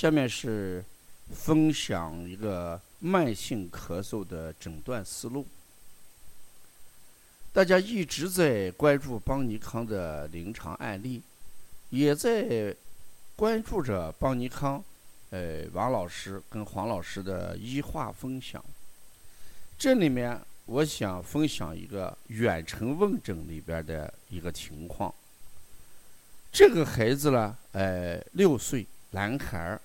下面是分享一个慢性咳嗽的诊断思路。大家一直在关注邦尼康的临床案例，也在关注着邦尼康，呃，王老师跟黄老师的医话分享。这里面我想分享一个远程问诊里边的一个情况。这个孩子呢，呃，六岁男孩，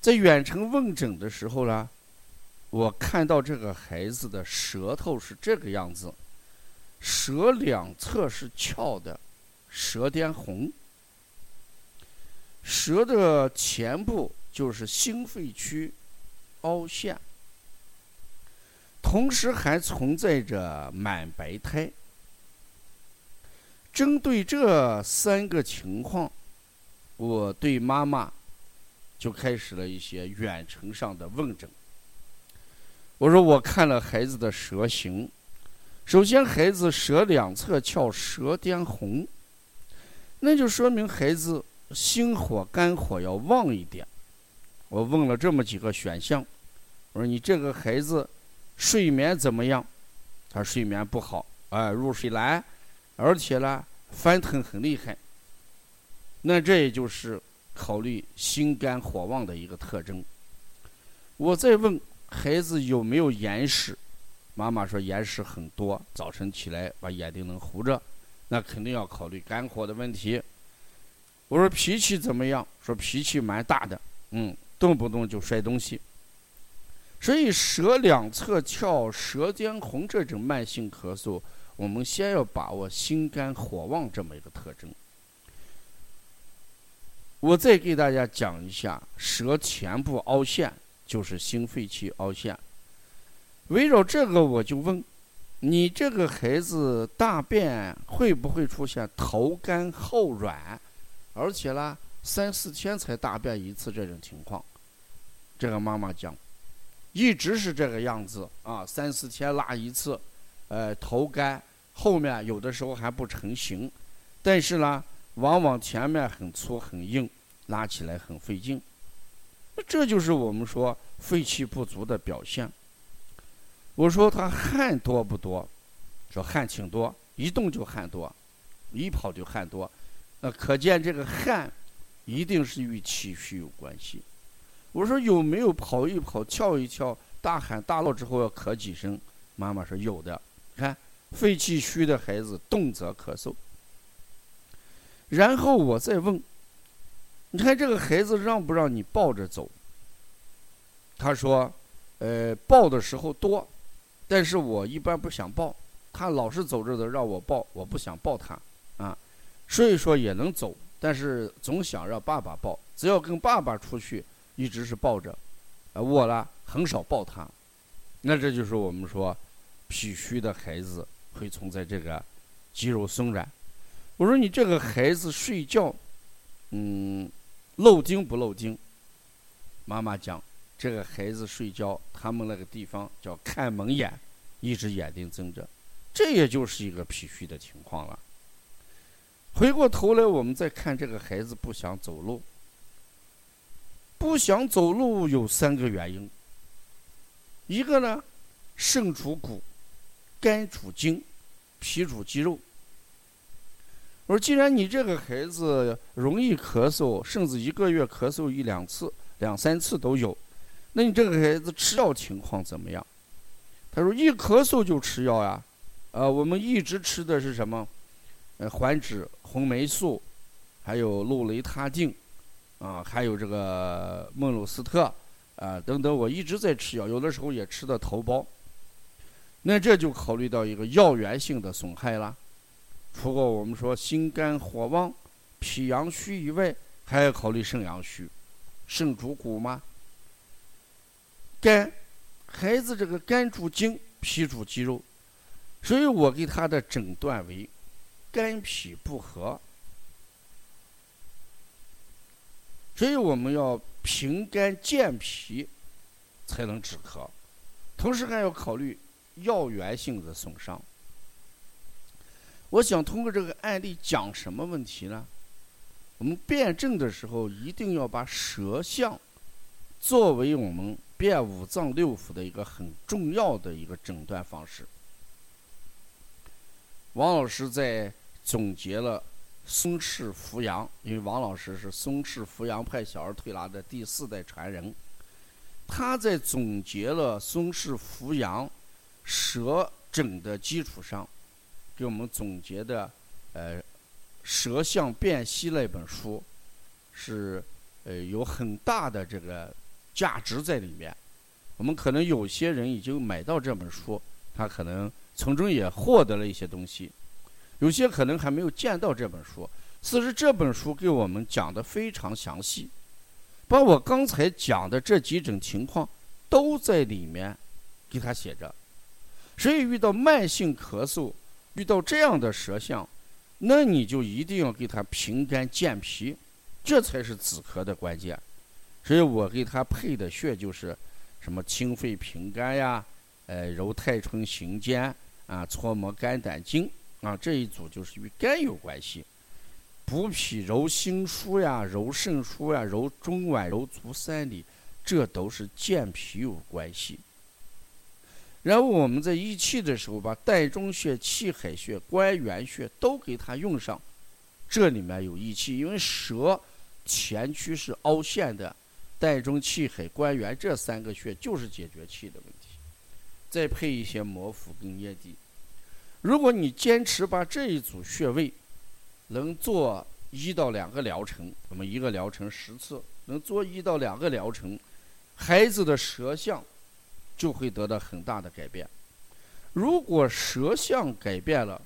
在远程问诊的时候呢。我看到这个孩子的舌头是这个样子，舌两侧是翘的，舌尖红，舌的前部就是心肺区凹陷，同时还存在着满白苔。针对这三个情况，我对妈妈就开始了一些远程上的问诊。我说我看了孩子的舌形，首先孩子舌两侧翘，舌尖红，那就说明孩子心火肝火要旺一点。我问了这么几个选项，我说你这个孩子睡眠怎么样？他睡眠不好，哎，入睡难，而且呢翻腾很厉害。那这也就是考虑心肝火旺的一个特征。我再问。孩子有没有眼屎？妈妈说眼屎很多，早晨起来把眼睛能糊着，那肯定要考虑肝火的问题。我说脾气怎么样？说脾气蛮大的，嗯，动不动就摔东西。所以舌两侧翘、舌尖红这种慢性咳嗽，我们先要把握心肝火旺这么一个特征。我再给大家讲一下舌前部凹陷。就是心肺区凹陷。围绕这个，我就问你：这个孩子大便会不会出现头干后软，而且呢三四天才大便一次这种情况？这个妈妈讲，一直是这个样子啊，三四天拉一次，呃，头干，后面有的时候还不成形，但是呢，往往前面很粗很硬，拉起来很费劲。这就是我们说肺气不足的表现。我说他汗多不多？说汗挺多，一动就汗多，一跑就汗多。那可见这个汗一定是与气虚有关系。我说有没有跑一跑、跳一跳、大喊大闹之后要咳几声？妈妈说有的。看肺气虚的孩子动则咳嗽。然后我再问。你看这个孩子让不让你抱着走？他说：“呃，抱的时候多，但是我一般不想抱。他老是走着的让我抱，我不想抱他啊。所以说也能走，但是总想让爸爸抱。只要跟爸爸出去，一直是抱着。啊，我呢很少抱他。那这就是我们说脾虚的孩子会存在这个肌肉松软。我说你这个孩子睡觉，嗯。”漏精不漏精？妈妈讲，这个孩子睡觉，他们那个地方叫看门眼，一直眼睛睁着，这也就是一个脾虚的情况了。回过头来，我们再看这个孩子不想走路，不想走路有三个原因。一个呢，肾主骨，肝主筋，脾主肌肉。我说，既然你这个孩子容易咳嗽，甚至一个月咳嗽一两次、两三次都有，那你这个孩子吃药情况怎么样？他说一咳嗽就吃药呀，呃，我们一直吃的是什么？呃，环脂红霉素，还有氯雷他定，啊，还有这个孟鲁斯特，啊等等，我一直在吃药，有的时候也吃的头孢。那这就考虑到一个药源性的损害了。除过我们说心肝火旺、脾阳虚以外，还要考虑肾阳虚。肾主骨吗？肝，孩子这个肝主筋，脾主肌肉，所以我给他的诊断为肝脾不和。所以我们要平肝健脾，才能止咳。同时还要考虑药源性的损伤。我想通过这个案例讲什么问题呢？我们辩证的时候一定要把舌象作为我们辩五脏六腑的一个很重要的一个诊断方式。王老师在总结了松氏扶阳，因为王老师是松氏扶阳派小儿推拿的第四代传人，他在总结了松氏扶阳舌诊的基础上，给我们总结的呃《舌象辨析》那本书，是呃有很大的这个价值在里面。我们可能有些人已经买到这本书，他可能。从中也获得了一些东西，有些可能还没有见到这本书。其实这本书给我们讲的非常详细，把我刚才讲的这几种情况都在里面给他写着。所以遇到慢性咳嗽，遇到这样的舌象，那你就一定要给他平肝健脾，这才是止咳的关键。所以我给他配的穴就是什么清肺平肝呀，呃揉太冲行间。啊，搓摩肝胆经啊，这一组就是与肝有关系。补脾揉心腧呀，揉肾腧呀，揉中脘、揉足三里，这都是健脾有关系。然后我们在益气的时候，把带中穴、气海穴、关元穴都给它用上，这里面有益气，因为舌前区是凹陷的，带中、气海、关元这三个穴就是解决气的问题。再配一些摩腹跟捏地。如果你坚持把这一组穴位能做一到两个疗程，我们一个疗程十次，能做一到两个疗程，孩子的舌象就会得到很大的改变。如果舌象改变了，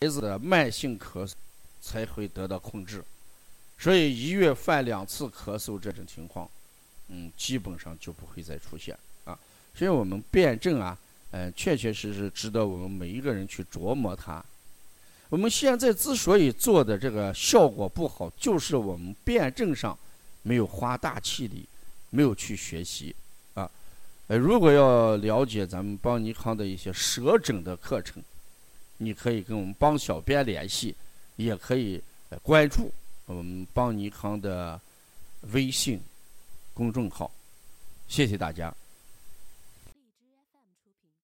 孩子的慢性咳嗽才会得到控制。所以一月犯两次咳嗽这种情况，嗯，基本上就不会再出现啊。所以我们辩证啊，嗯，确确实实值得我们每一个人去琢磨它。我们现在之所以做的这个效果不好，就是我们辩证上没有花大气力，没有去学习。呃，如果要了解咱们邦尼康的一些舌诊的课程，你可以跟我们邦小编联系，也可以关注我们邦尼康的微信公众号。谢谢大家。